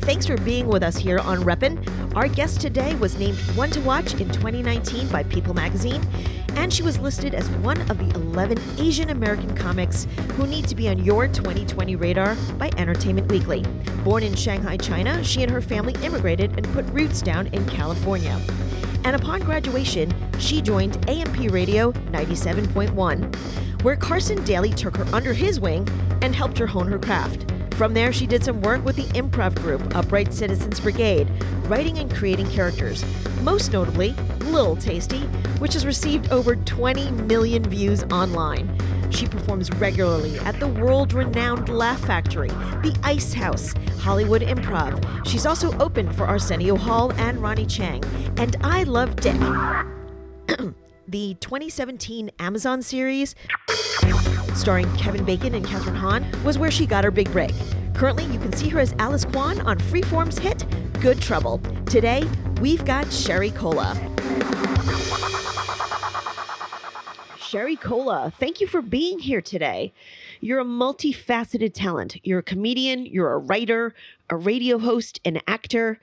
Thanks for being with us here on Reppin'. Our guest today was named One to Watch in 2019 by People magazine, and she was listed as one of the 11 Asian American comics who need to be on your 2020 radar by Entertainment Weekly. Born in Shanghai, China, she and her family immigrated and put roots down in California. And upon graduation, she joined AMP Radio 97.1, where Carson Daly took her under his wing and helped her hone her craft. From there, she did some work with the improv group Upright Citizens Brigade, writing and creating characters. Most notably, Little Tasty, which has received over 20 million views online. She performs regularly at the world renowned Laugh Factory, the Ice House, Hollywood Improv. She's also opened for Arsenio Hall and Ronny Chieng. And I Love Dick. the 2017 Amazon series starring Kevin Bacon and Kathryn Hahn, was where she got her big break. Currently, you can see her as Alice Kwan on Freeform's hit Good Trouble. Today, we've got Sherry Cola. Sherry Cola, thank you for being here today. You're a multifaceted talent. You're a comedian, you're a writer, a radio host, an actor.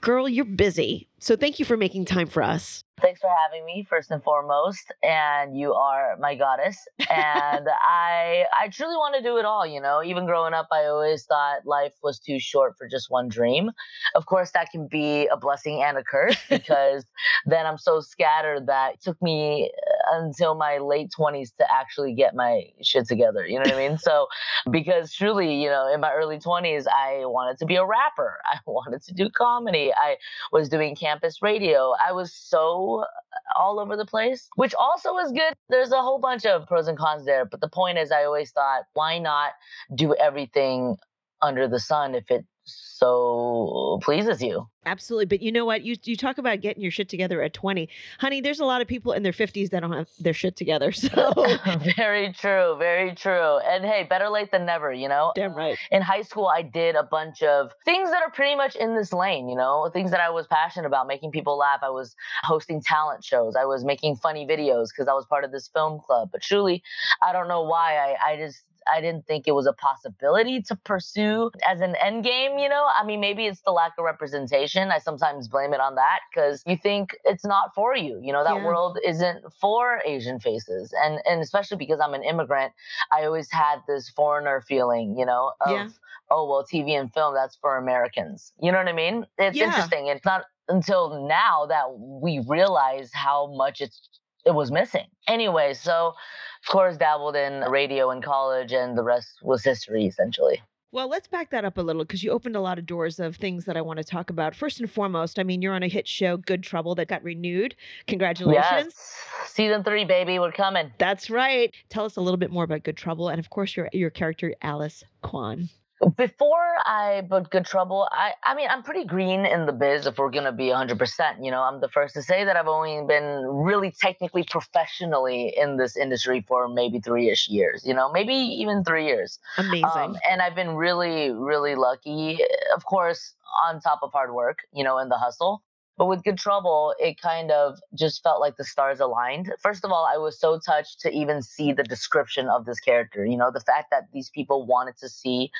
Girl, you're busy. So thank you for making time for us. Thanks for having me, first and foremost. And you are my goddess. And I I truly want to do it all, you know. Even growing up, I always thought life was too short for just one dream. Of course, that can be a blessing and a curse because then I'm so scattered that it took me uh, until my late 20s to actually get my shit together. You know what I mean? So because truly, you know, in my early 20s, I wanted to be a rapper. I wanted to do comedy. I was doing campus radio. I was so uh, all over the place, which also was good. There's a whole bunch of pros and cons there. But the point is, I always thought, why not do everything under the sun if it so pleases you? Absolutely. But you know what? You you talk about getting your shit together at 20. Honey, there's a lot of people in their 50s that don't have their shit together. So very true, very true. And hey, better late than never, you know? Damn right. In high school, I did a bunch of things that are pretty much in this lane, you know, things that I was passionate about, making people laugh. I was hosting talent shows. I was making funny videos because I was part of this film club. But truly, I don't know why I, I just I didn't think it was a possibility to pursue as an end game, you know? I mean, maybe it's the lack of representation. I sometimes blame it on that because you think it's not for you. You know, that yeah. world isn't for Asian faces. And and especially because I'm an immigrant, I always had this foreigner feeling, you know, of yeah. oh well, TV and film, that's for Americans. You know what I mean? It's yeah. interesting. It's not until now that we realize how much it's it was missing. Anyway, so of course dabbled in radio in college and the rest was history essentially. Well, let's back that up a little because you opened a lot of doors of things that I want to talk about. First and foremost, I mean, you're on a hit show, Good Trouble, that got renewed. Congratulations. Yes. Season three, baby. We're coming. That's right. Tell us a little bit more about Good Trouble and, of course, your, your character, Alice Kwan. Before I booked Good Trouble, I I mean I'm pretty green in the biz if we're gonna be 100. percent You know, I'm the first to say that I've only been really technically professionally in this industry for maybe three ish years. You know, maybe even three years. Amazing. Um, and I've been really really lucky. Of course, on top of hard work, you know, in the hustle. But with Good Trouble, it kind of just felt like the stars aligned. First of all, I was so touched to even see the description of this character. You know, the fact that these people wanted to see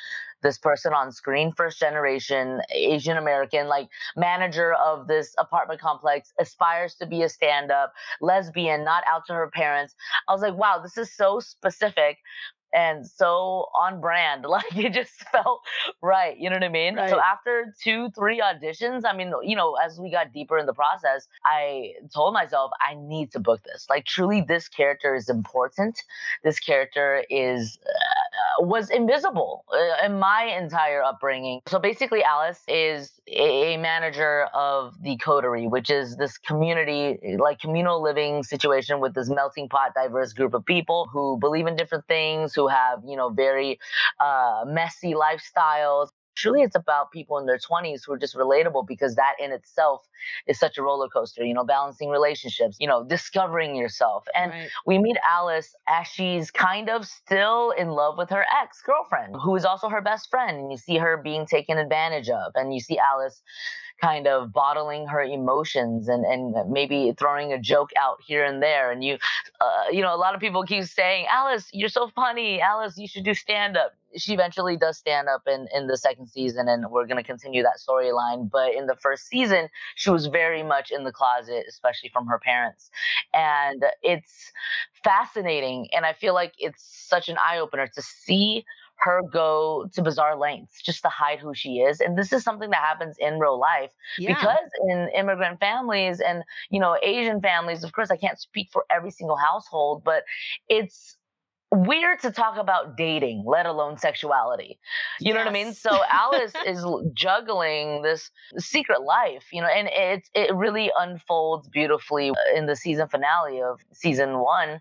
this person on screen, first generation Asian American, like manager of this apartment complex, aspires to be a stand up, lesbian, not out to her parents. I was like, wow, this is so specific and so on brand. Like it just felt right. You know what I mean? Right. So after two, three auditions, I mean, you know, as we got deeper in the process, I told myself, I need to book this. Like truly, this character is important. This character is uh, was invisible uh, in my entire upbringing. So basically, Alice is a manager of the Coterie, which is this community, like communal living situation with this melting pot, diverse group of people who believe in different things, who have, you know, very uh, messy lifestyles. Truly, it's about people in their 20s who are just relatable because that in itself is such a roller coaster, you know, balancing relationships, you know, discovering yourself. And right. we meet Alice as she's kind of still in love with her ex girlfriend, who is also her best friend. And you see her being taken advantage of. And you see Alice kind of bottling her emotions and, and maybe throwing a joke out here and there. And you, uh, you know, a lot of people keep saying, Alice, you're so funny. Alice, you should do stand up. She eventually does stand up in, in the second season, and we're going to continue that storyline. But in the first season, she was very much in the closet, especially from her parents. And it's fascinating. And I feel like it's such an eye opener to see her go to bizarre lengths just to hide who she is. And this is something that happens in real life yeah. because in immigrant families and, you know, Asian families, of course, I can't speak for every single household, but it's weird to talk about dating, let alone sexuality. You yes. know what I mean? So Alice is juggling this secret life, you know, and it it really unfolds beautifully uh, in the season finale of season 1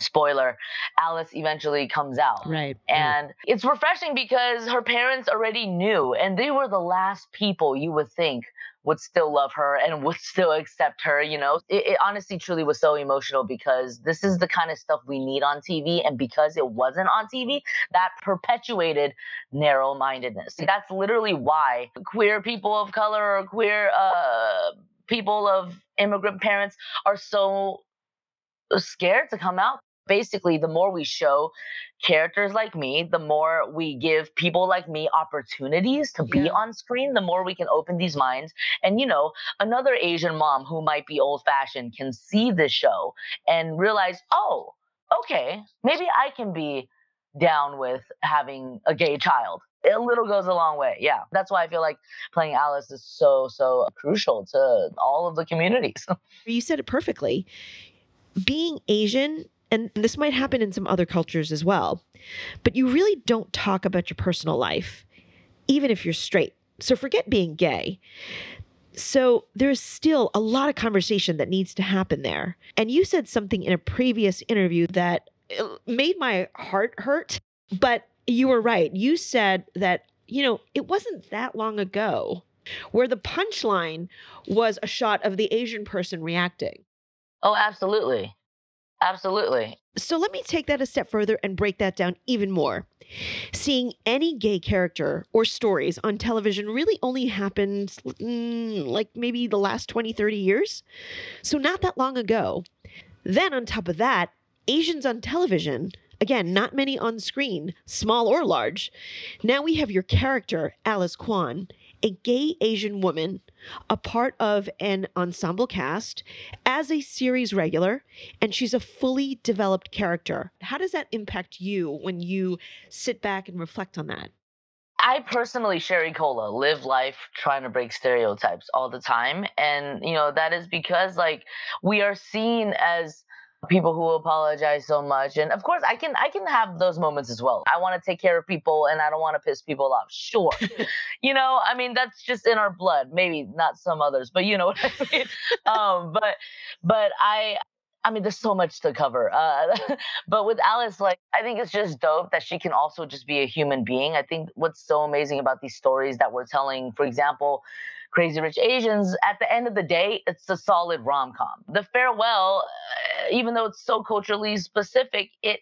spoiler alice eventually comes out. Right and right. it's refreshing because her parents already knew and they were the last people you would think would still love her and would still accept her you know? It, it honestly truly was so emotional because this is the kind of stuff we need on tv and because it wasn't on tv that perpetuated narrow-mindedness. That's literally why queer people of color or queer uh, people of immigrant parents are so scared to come out basically the more we show characters like me, the more we give people like me opportunities to be on screen, the more we can open these minds. And, you know, another Asian mom who might be old fashioned can see this show and realize, oh, okay, maybe I can be down with having a gay child. A little goes a long way. Yeah. That's why I feel like playing Alice is so, so crucial to all of the communities. you said it perfectly. Being Asian and this might happen in some other cultures as well, but you really don't talk about your personal life, even if you're straight. So forget being gay. So there's still a lot of conversation that needs to happen there. And you said something in a previous interview that uh, made my heart hurt, but you were right. You said that, you know, it wasn't that long ago where the punchline was a shot of the Asian person reacting. Oh, absolutely. Absolutely. So let me take that a step further and break that down even more. Seeing any gay character or stories on television really only happened mm, like maybe the last 20, 30 years. So not that long ago. Then on top of that, Asians on television, again, not many on screen, small or large. Now we have your character, Alice Kwan, a gay Asian woman, a part of an ensemble cast, as a series regular, and she's a fully developed character. How does that impact you when you sit back and reflect on that? I personally, Sherry Cola, live life trying to break stereotypes all the time. And, you know, that is because, like, we are seen as people who apologize so much and of course i can i can have those moments as well i want to take care of people and i don't want to piss people off sure you know i mean that's just in our blood maybe not some others but you know what i mean um but but i I mean, there's so much to cover. Uh, but with Alice, like, I think it's just dope that she can also just be a human being. I think what's so amazing about these stories that we're telling, for example, Crazy Rich Asians, at the end of the day, it's a solid rom com. The Farewell, uh, even though it's so culturally specific, it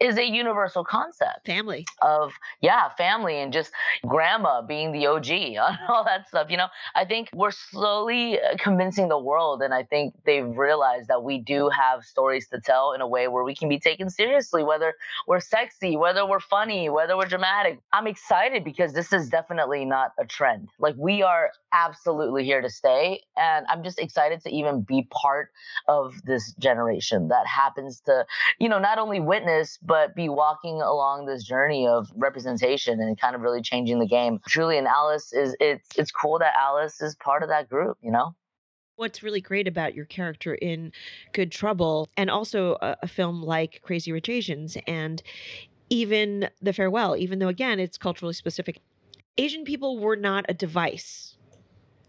is a universal concept. Family. Of, yeah, family and just grandma being the OG and all that stuff. You know, I think we're slowly uh, convincing the world, and I think they've realized that we do have stories to tell in a way where we can be taken seriously, whether we're sexy, whether we're funny, whether we're dramatic. I'm excited because this is definitely not a trend. Like, we are absolutely here to stay. And I'm just excited to even be part of this generation that happens to, you know, not only witness, but be walking along this journey of representation and kind of really changing the game. Truly, and Alice is it's it's cool that Alice is part of that group, you know? What's really great about your character in Good Trouble and also a, a film like Crazy Rich Asians and even The Farewell, even though again it's culturally specific, Asian people were not a device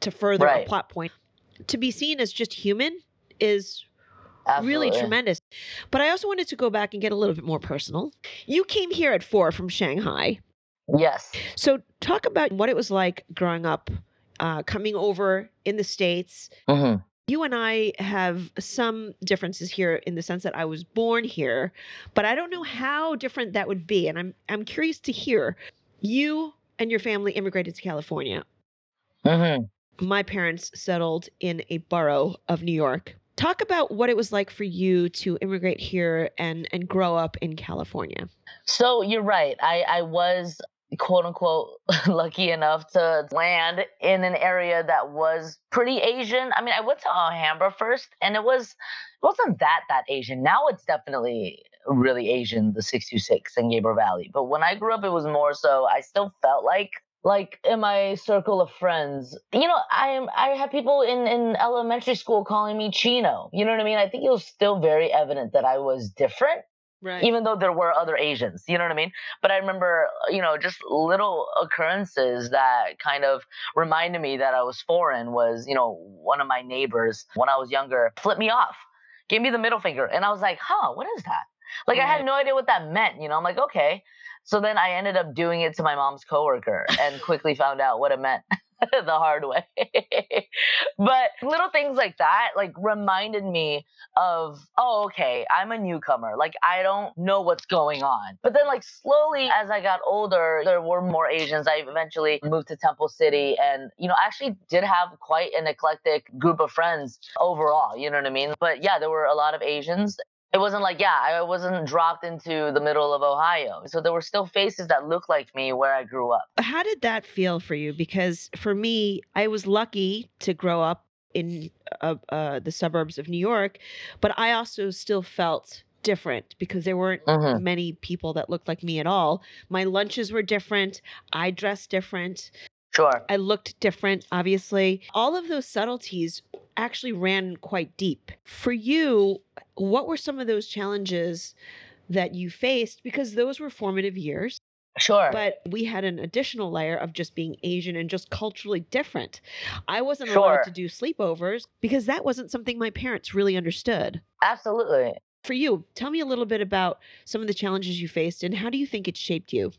to further Right. a plot point. To be seen as just human is really tremendous. But I also wanted to go back and get a little bit more personal. You came here at four from Shanghai. Yes. So talk about what it was like growing up, uh, coming over in the States. hmm You and I have some differences here in the sense that I was born here, but I don't know how different that would be. And I'm I'm curious to hear. You and your family immigrated to California. hmm My parents settled in a borough of New York. Talk about what it was like for you to immigrate here and and grow up in California. So you're right. I, I was quote unquote lucky enough to land in an area that was pretty Asian. I mean, I went to Alhambra first and it was it wasn't that that Asian. Now it's definitely really Asian, the 626 in Gabriel Valley. But when I grew up it was more so I still felt like like in my circle of friends, you know, I am I had people in in elementary school calling me Chino. You know what I mean? I think it was still very evident that I was different Right. even though there were other Asians, you know what I mean? But I remember, uh, you know, just little occurrences that kind of reminded me that I was foreign was, you know, one of my neighbors when I was younger flipped me off, gave me the middle finger. And I was like, huh, what is that? Like I had no idea what that meant, you know? I'm like, okay. So then I ended up doing it to my mom's coworker and quickly found out what it meant the hard way. but little things like that like reminded me of oh okay i'm a newcomer like i don't know what's going on. But then like slowly as i got older there were more asians. I eventually moved to temple city and you know actually did have quite an eclectic group of friends overall you know what i mean? But yeah there were a lot of asians it wasn't like yeah i wasn't dropped into the middle of ohio so there were still faces that looked like me where i grew up How did that feel for you? Because for me, I was lucky to grow up in uh, uh, the suburbs of New York, but I also still felt different because there weren't Mhm. many people that looked like me at all. My lunches were different. I dressed different. sure I looked different, obviously. All of those subtleties actually ran quite deep. For you, what were some of those challenges that you faced? Because those were formative years sure but we had an additional layer of just being Asian and just culturally different. I wasn't Sure. allowed to do sleepovers because that wasn't something my parents really understood. absolutely For you, tell me a little bit about some of the challenges you faced and how do you think it shaped you?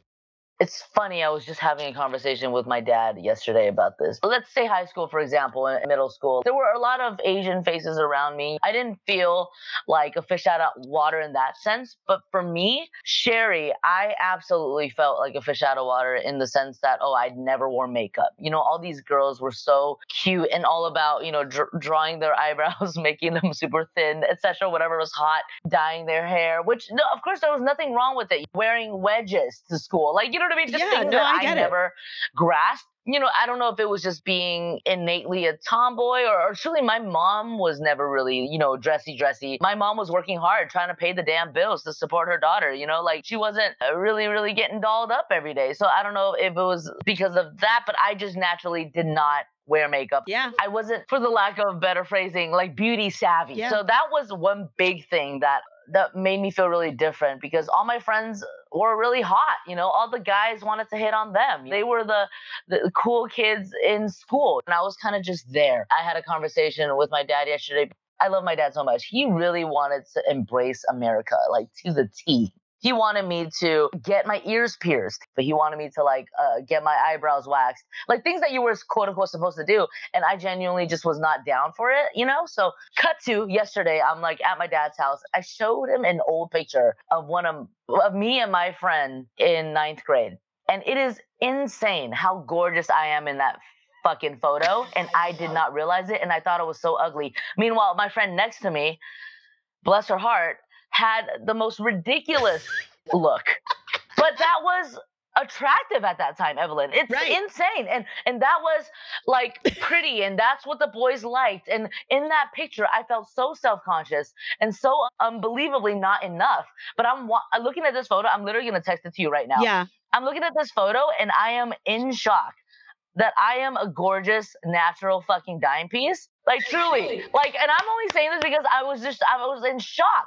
It's funny. I was just having a conversation with my dad yesterday about this. Let's say high school, for example, and middle school. There were a lot of Asian faces around me. I didn't feel like a fish out of water in that sense. But for me, Sherry, I absolutely felt like a fish out of water in the sense that, oh, I'd never wore makeup. You know, all these girls were so cute and all about, you know, dr- drawing their eyebrows, making them super thin, etc., whatever was hot, dyeing their hair, which, no, of course, there was nothing wrong with it. Wearing wedges to school. Like, you know what I mean? Just Yeah, things no, that I I, get it. never grasped. You know, I don't know if it was just being innately a tomboy or, or truly my mom was never really, you know, dressy, dressy. My mom was working hard trying to pay the damn bills to support her daughter, you know, like she wasn't uh, really, really getting dolled up every day. So I don't know if it was because of that, but I just naturally did not wear makeup. Yeah. I wasn't, for the lack of better phrasing, like beauty savvy. Yeah. So that was one big thing that that made me feel really different because all my friends were really hot. You know, all the guys wanted to hit on them. They were the the cool kids in school, and I was kind of just there. I had a conversation with my dad yesterday. I love my dad so much. He really wanted to embrace America, like to the T. He wanted me to get my ears pierced, but he wanted me to like uh, get my eyebrows waxed, like things that you were quote unquote supposed to do. And I genuinely just was not down for it, you know? So, cut to yesterday, I'm like at my dad's house. I showed him an old picture of one of, of me and my friend in ninth grade. And it is insane how gorgeous I am in that fucking photo. And I did not realize it. And I thought it was so ugly. Meanwhile, my friend next to me, bless her heart, had the most ridiculous look. But that was attractive at that time, Evelyn. It's Right. insane. And and that was like pretty and that's what the boys liked. And in that picture, I felt so self-conscious and so unbelievably not enough. But I'm wa- looking at this photo, I'm literally going to text it to you right now. Yeah. I'm looking at this photo and I am in shock that I am a gorgeous natural fucking dime piece. Like truly. Like and I'm only saying this because I was just I was in shock.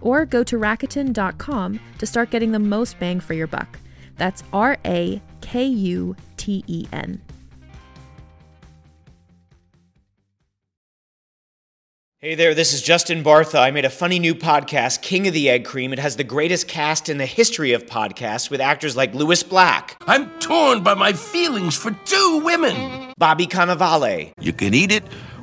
Or go to Rakuten.com to start getting the most bang for your buck. That's R A K U T E N. Hey there, this is Justin Bartha. I made a funny new podcast, King of the Egg Cream. It has the greatest cast in the history of podcasts with actors like Lewis Black, I'm torn by my feelings for two women. Bobby Cannavale, You can eat it,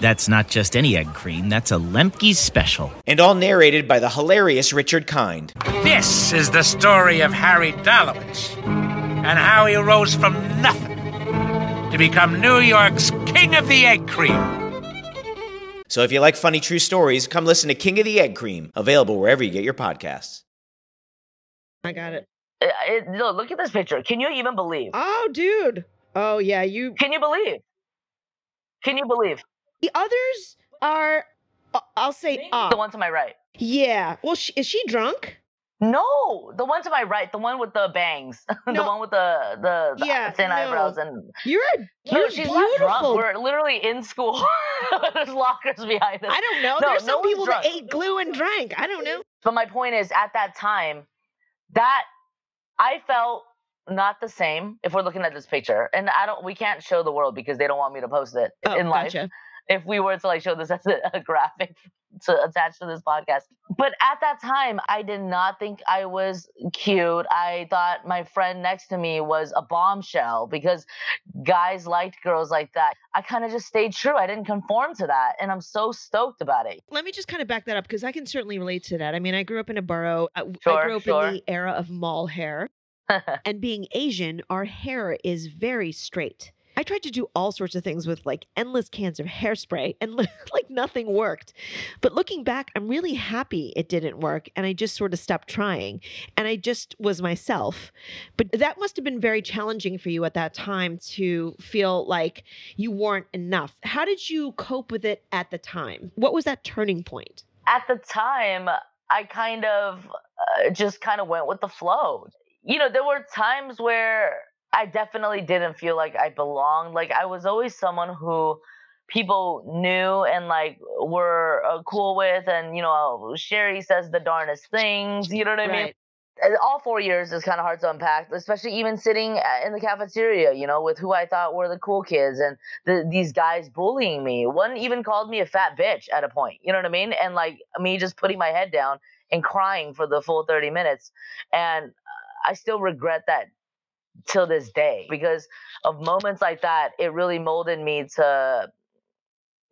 That's not just any egg cream, that's a Lemke's special. and all narrated by the hilarious Richard Kind. This is the story of Harry Dalowitz and how he rose from nothing to become New York's King of the Egg Cream. So if you like funny true stories, come listen to King of the Egg Cream, available wherever you get your podcasts. I got it. Uh, it- it- look, look at this picture. Can you even believe? Oh, dude. Oh, yeah. You. Can you believe? Can you believe? The others are. uh, I'll say The one to my right. Yeah. Well, she, is she drunk? No, the one to my right, the one with the bangs, the one with the the, the Yeah, thin no. eyebrows, and You're no, you're she's not drunk. beautiful. We're literally in school. There's lockers behind us. I don't know. No, There's no some people that ate glue and drank. I don't know. But my point is, at that time, that I felt not the same. If we're looking at this picture, and I don't, we can't show the world because they don't want me to post it Oh, in life. gotcha. If we were to like show this as a, a graphic to attach to this podcast, but at that time, I did not think I was cute. I thought my friend next to me was a bombshell because guys liked girls like that. I kind of just stayed true. I didn't conform to that, and I'm so stoked about it. Let me just kind of back that up because I can certainly relate to that. I mean, I grew up in a borough. Uh, I, I grew up sure. in the era of mall hair. and being Asian, our hair is very straight. I tried to do all sorts of things with like endless cans of hairspray and like nothing worked. But looking back, I'm really happy it didn't work and I just sort of stopped trying and I just was myself. But that must have been very challenging for you at that time to feel like you weren't enough. How did you cope with it at the time? What was that turning point? at the time, I kind of uh, just kind of went with the flow. You know, there were times where I definitely didn't feel like I belonged. Like I was always someone who people knew and like were uh, cool with, and you know, Sherry says the darndest things. You know what I mean? Right. uh, all four years is kind of hard to unpack, especially even sitting uh, in the cafeteria, you know, with who I thought were the cool kids and the, these guys bullying me. One even called me a fat bitch at a point, you know what I mean? And like me just putting my head down and crying for the full 30 minutes. And uh, I still regret that till this day because of moments like that. It really molded me to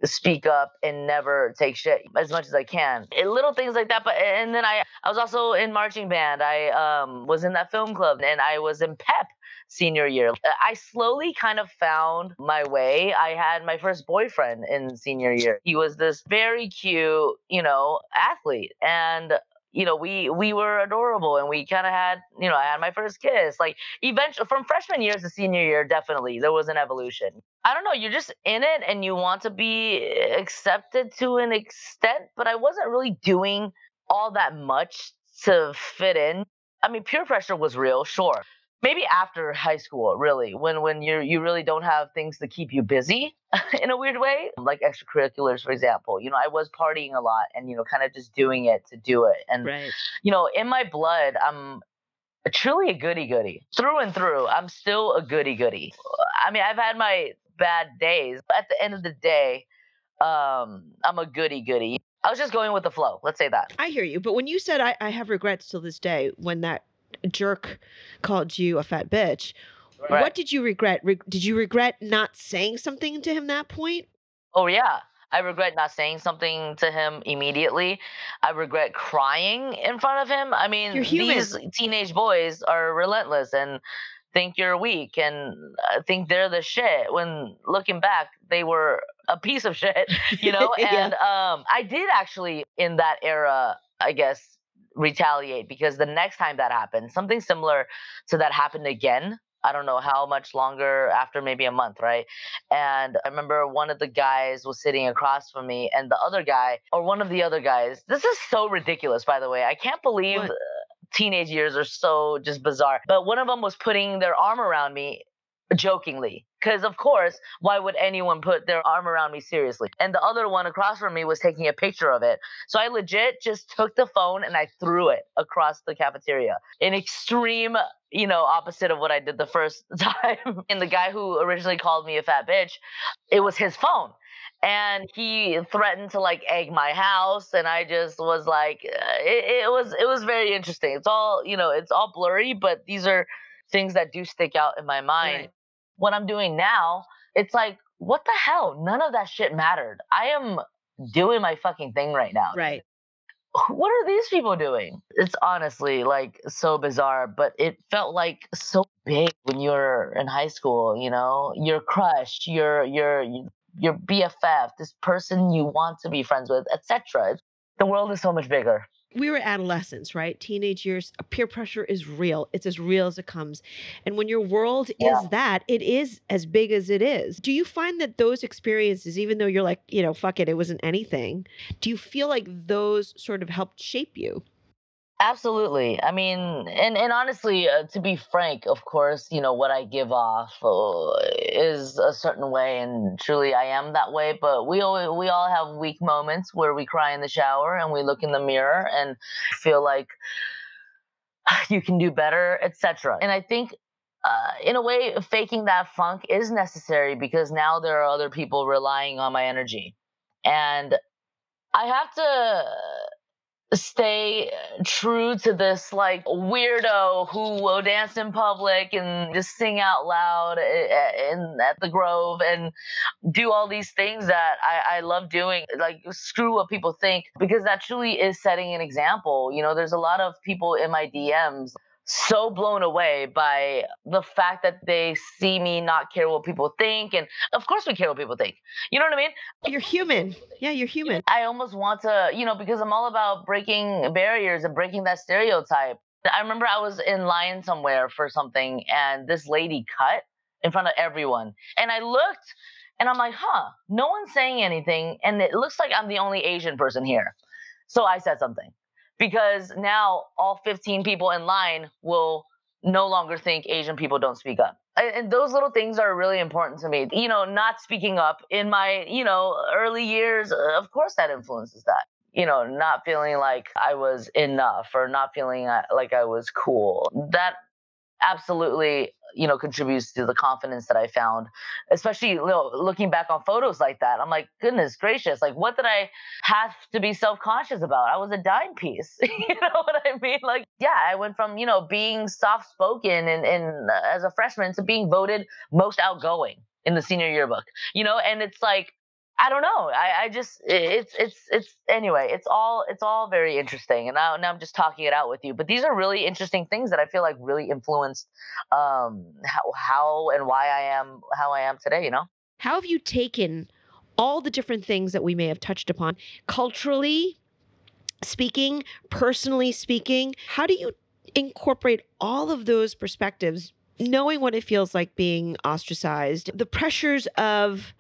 speak up and never take shit as much as I can. And little things like that. But and then I I was also in marching band. I um was in that film club and I was in pep senior year. I slowly kind of found my way. I had my first boyfriend in senior year. He was this very cute, you know, athlete and you know, we we were adorable and we kind of had, you know, I had my first kiss. Like eventually from freshman year to senior year, definitely there was an evolution. I don't know, you're just in it and you want to be eh, accepted to an extent, but I wasn't really doing all that much to fit in. I mean, peer pressure was real, sure maybe after high school really when when you you really don't have things to keep you busy in a weird way like extracurriculars for example you know i was partying a lot and you know kind of just doing it to do it and right. you know in my blood i'm truly a goody goody through and through i'm still a goody goody i mean i've had my bad days but at the end of the day um i'm a goody goody i was just going with the flow let's say that. I hear you but when you said i, I have regrets till this day when that jerk called you a fat bitch. Right. What did you regret? Re- did you regret not saying something to him that point? Oh yeah. I regret not saying something to him immediately. I regret crying in front of him. I mean, these teenage boys are relentless and think you're weak and uh, think they're the shit when looking back they were a piece of shit, you know? yeah. And um I did actually in that era, I guess retaliate because the next time that happened, something similar to that happened again. I don't know how much longer after maybe a month, right? And I remember one of the guys was sitting across from me, and the other guy, or one of the other guys, this is so ridiculous, by the way. I can't believe what? teenage years are so just bizarre. But one of them was putting their arm around me jokingly because of course why would anyone put their arm around me seriously? And the other one across from me was taking a picture of it. So i legit just took the phone and i threw it across the cafeteria in extreme you know opposite of what i did the first time. And the guy who originally called me a fat bitch it was his phone. And he threatened to like egg my house and i just was like uh, it, it was it was very interesting. It's all you know it's all blurry but these are things that do stick out in my mind right what I'm doing now, it's like, what the hell? None of that shit mattered. I am doing my fucking thing right now. Right. What are these people doing? It's honestly like so bizarre, but it felt like so big when you were in high school, you know? Your crush, your your your BFF, this person you want to be friends with, etc. The world is so much bigger we were adolescents, right? Teenage years, uh, peer pressure is real. It's as real as it comes. And when your world yeah. is that, it is as big as it is. Do you find that those experiences, even though you're like, you know, fuck it, it wasn't anything, do you feel like those sort of helped shape you? Absolutely. I mean, and and honestly, uh, to be frank, of course, you know what I give off uh, is a certain way, and truly, I am that way. But we all we all have weak moments where we cry in the shower and we look in the mirror and feel like you can do better, etc. And I think uh, in a way, faking that funk is necessary because now there are other people relying on my energy. And I have to stay true to this like weirdo who will dance in public and just sing out loud in at the Grove and do all these things that I, I love doing. Like screw what people think because that truly is setting an example. You know, there's a lot of people in my DMs so blown away by the fact that they see me not care what people think. And of course, we care what people think. You know what I mean? You're human. Yeah, you're human. I almost want to, you know, because I'm all about breaking barriers and breaking that stereotype. I remember I was in line somewhere for something and this lady cut in front of everyone. And I looked and I'm like, huh, no one's saying anything. And it looks like I'm the only Asian person here. So I said something because now all 15 people in line will no longer think Asian people don't speak up. And those little things are really important to me. You know, not speaking up in my, you know, early years, of course that influences that. you know, not feeling like I was enough or not feeling uh, like I was cool. That absolutely you know contributes to the confidence that i found especially you know, looking back on photos like that i'm like goodness gracious like what did i have to be self-conscious about? I was a dime piece. You know what i mean? Like yeah i went from you know being soft spoken and, and uh, as a freshman to being voted most outgoing in the senior yearbook you know? And it's like I don't know. I, I just it's it's it's anyway. It's all it's all very interesting, and now now I'm just talking it out with you. But these are really interesting things that I feel like really influenced um, how how and why I am how I am today. You know. How have you taken all the different things that we may have touched upon culturally speaking, personally speaking? How do you incorporate all of those perspectives, knowing what it feels like being ostracized, the pressures of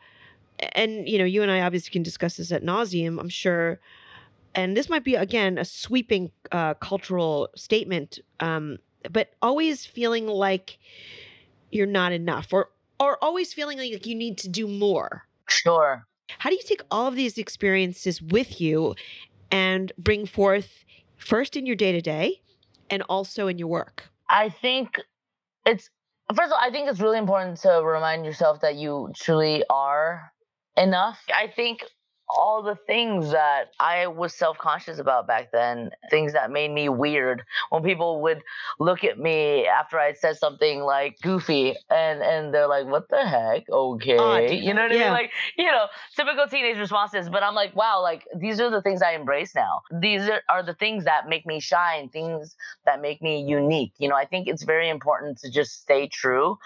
and you know, you and I obviously can discuss this at nauseum, I'm sure. And this might be again a sweeping uh, cultural statement, um, but always feeling like you're not enough, or or always feeling like you need to do more. Sure. How do you take all of these experiences with you and bring forth first in your day to day, and also in your work? I think it's first of all, I think it's really important to remind yourself that you truly are enough. I think all the things that I was self conscious about back then, things that made me weird. When people would look at me after I'd said something like goofy and, and they're like, what the heck? Okay. Odd. You know what I mean? Like, you know, typical teenage responses. But I'm like, wow, like these are the things I embrace now. These are, are the things that make me shine, things that make me unique. You know, I think it's very important to just stay true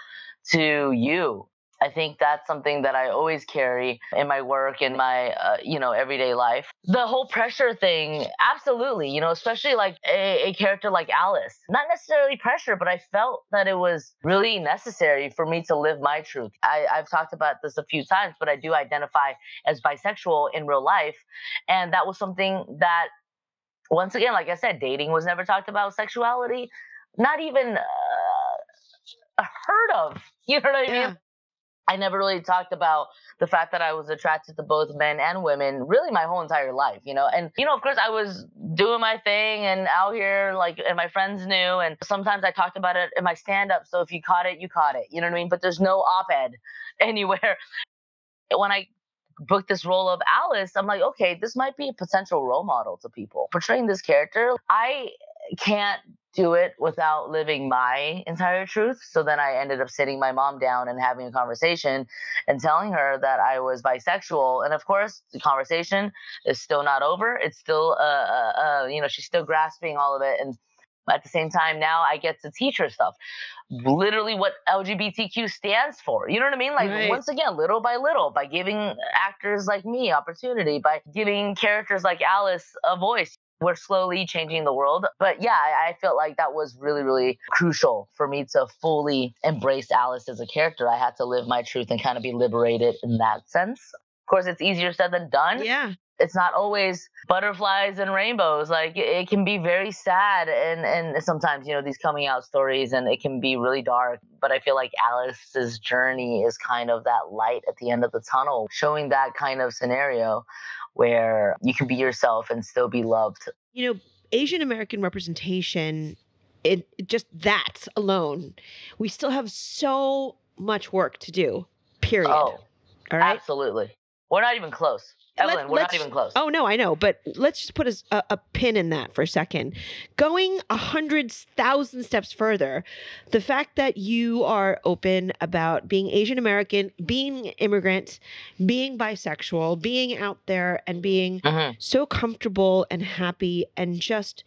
to you. I think that's something that I always carry in my work and my, uh, you know, everyday life. The whole pressure thing, absolutely, you know, especially like a, a character like Alice. Not necessarily pressure, but I felt that it was really necessary for me to live my truth. I, I've talked about this a few times, but I do identify as bisexual in real life. And that was something that, once again, like I said, dating was never talked about, sexuality, not even uh, heard of. You know what I mean? I never really talked about the fact that I was attracted to both men and women really my whole entire life, you know. And you know, of course I was doing my thing and out here like and my friends knew and sometimes I talked about it in my stand up, so if you caught it, you caught it. You know what I mean? But there's no op-ed anywhere. When I booked this role of Alice, I'm like, okay, this might be a potential role model to people. Portraying this character, I can't do it without living my entire truth. So then I ended up sitting my mom down and having a conversation and telling her that I was bisexual. And of course, the conversation is still not over. It's still, uh, uh, uh, you know, she's still grasping all of it. And at the same time, now I get to teach her stuff. Literally, what LGBTQ stands for. You know what I mean? Like, Right. once again, little by little, by giving actors like me opportunity, by giving characters like Alice a voice. We're slowly changing the world. But yeah, I, I felt like that was really, really crucial for me to fully embrace Alice as a character. I had to live my truth and kind of be liberated in that sense. Of course, it's easier said than done Yeah. it's not always butterflies and rainbows like it, it can be very sad and and sometimes you know these coming out stories and it can be really dark but i feel like alice's journey is kind of that light at the end of the tunnel showing that kind of scenario where you can be yourself and still be loved You know, Asian American representation, it it- just that alone, we still have so much work to do. Period. oh All right. absolutely we're not even close evelyn Let- we're not even close Oh no, I know, but let's just put a pin in that for a second. Going a hundred thousand steps further, the fact that you are open about being Asian American, being immigrant, being bisexual, being out there, and being Mhm. so comfortable and happy and just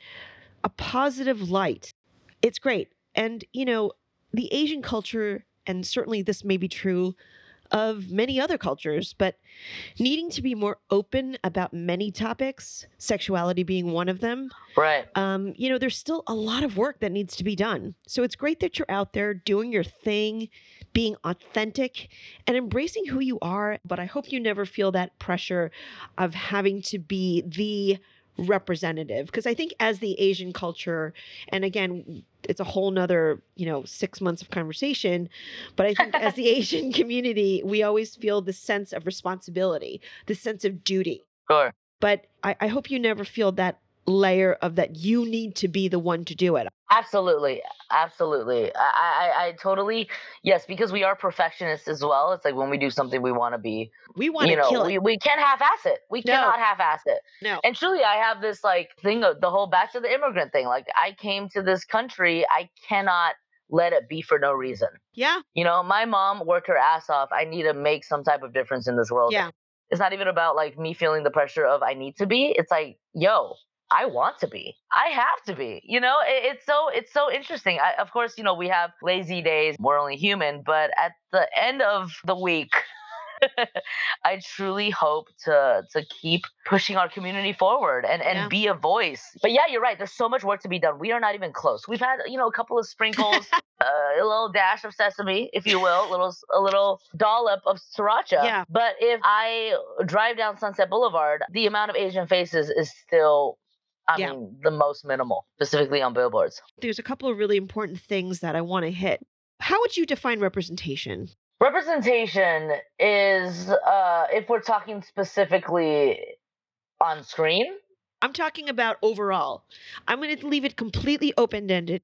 a positive light. It's great. And, you know, the Asian culture, and certainly this may be true of many other cultures, but needing to be more open about many topics, sexuality being one of them, right um, you know, there's still a lot of work that needs to be done. So it's great that you're out there doing your thing, being authentic, and embracing who you are. But I hope you never feel that pressure of having to be the representative because i think as the asian culture and again it's a whole nother you know six months of conversation but i think as the asian community we always feel the sense of responsibility the sense of duty. Sure. But I, I hope you never feel that layer of that you need to be the one to do it. Absolutely, absolutely. I, I, I totally yes, because we are perfectionists as well. It's like when we do something, we want to be. We want to kill we, it. we can't half-ass it. We No. cannot half-ass it. No. And truly, I have this like thing of the whole back to the immigrant thing. Like I came to this country, I cannot let it be for no reason. Yeah. You know, my mom worked her ass off. I need to make some type of difference in this world. Yeah. It's not even about like me feeling the pressure of I need to be. It's like, yo, I want to be. I have to be. You know, it, it's so it's so interesting. I, of course, you know, we have lazy days. We're only human, but at the end of the week, I truly hope to to keep pushing our community forward and and Yeah. be a voice. But yeah, you're right. There's so much work to be done. We are not even close. We've had you know a couple of sprinkles, uh, a little dash of sesame, if you will, a little a little dollop of sriracha. Yeah. But if I drive down Sunset Boulevard, the amount of Asian faces is still. I Yeah. mean, the most minimal, specifically on billboards. There's a couple of really important things that I want to hit. How would you define representation? Representation is, uh, if we're talking specifically on screen, I'm talking about overall. I'm going to leave it completely open ended.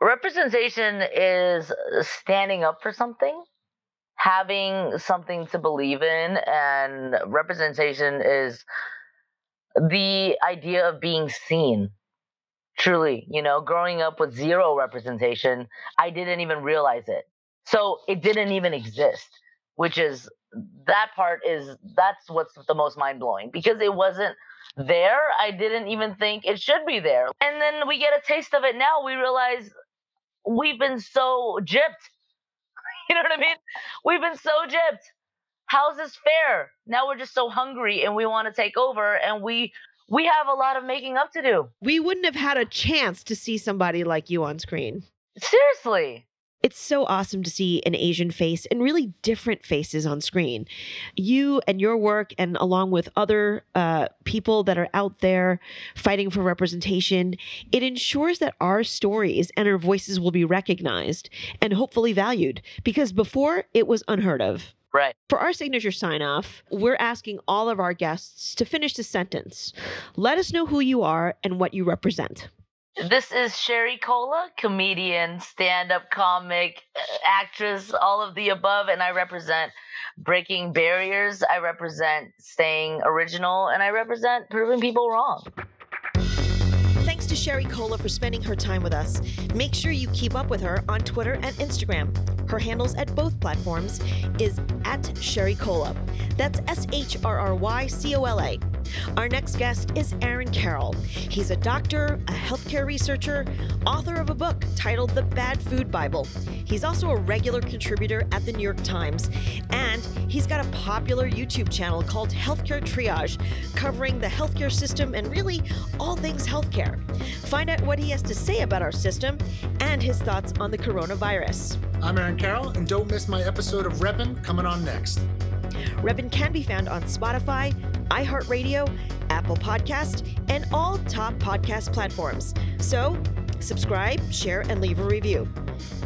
representation is standing up for something, having something to believe in, and representation is the idea of being seen. Truly, you know, growing up with zero representation, I didn't even realize it. So it didn't even exist, which is that part is that's what's the most mind blowing because it wasn't there. I didn't even think it should be there. And then we get a taste of it now. We realize we've been so gypped. You know what I mean? We've been so gypped. How's this fair? Now we're just so hungry and we want to take over and we we have a lot of making up to do. We wouldn't have had a chance to see somebody like you on screen. Seriously. It's so awesome to see an Asian face and really different faces on screen. You and your work, and along with other uh, people that are out there fighting for representation, it ensures that our stories and our voices will be recognized and hopefully valued because before it was unheard of. Right. For our signature sign off, we're asking all of our guests to finish the sentence. Let us know who you are and what you represent. This is Sherry Cola, comedian, stand up comic, uh, actress, all of the above. And I represent breaking barriers. I represent staying original. And I represent proving people wrong. Thanks to Sherry Cola for spending her time with us. Make sure you keep up with her on Twitter and Instagram. Her handles at both platforms is at Sherry Cola. That's S H R R Y C O L A. Our next guest is Aaron Carroll. He's a doctor, a healthcare researcher, author of a book titled The Bad Food Bible. He's also a regular contributor at the New York Times, and he's got a popular YouTube channel called Healthcare Triage, covering the healthcare system and really all things healthcare. Find out what he has to say about our system and his thoughts on the coronavirus. I'm Aaron Carroll, and don't miss my episode of Reppin' coming on next. Reppin can be found on Spotify, iHeartRadio, Apple Podcast, and all top podcast platforms. So, subscribe, share, and leave a review.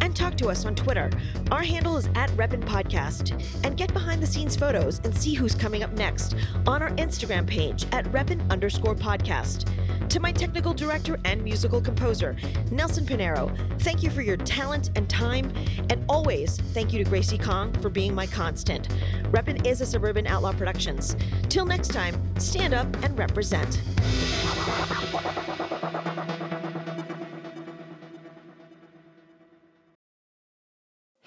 And talk to us on Twitter. Our handle is at Reppin Podcast. And get behind the scenes photos and see who's coming up next on our Instagram page at Reppin underscore podcast. To my technical director and musical composer, Nelson Pinero, thank you for your talent and time. And always thank you to Gracie Kong for being my constant. Reppin is a Suburban Outlaw Productions. Till next time, stand up and represent.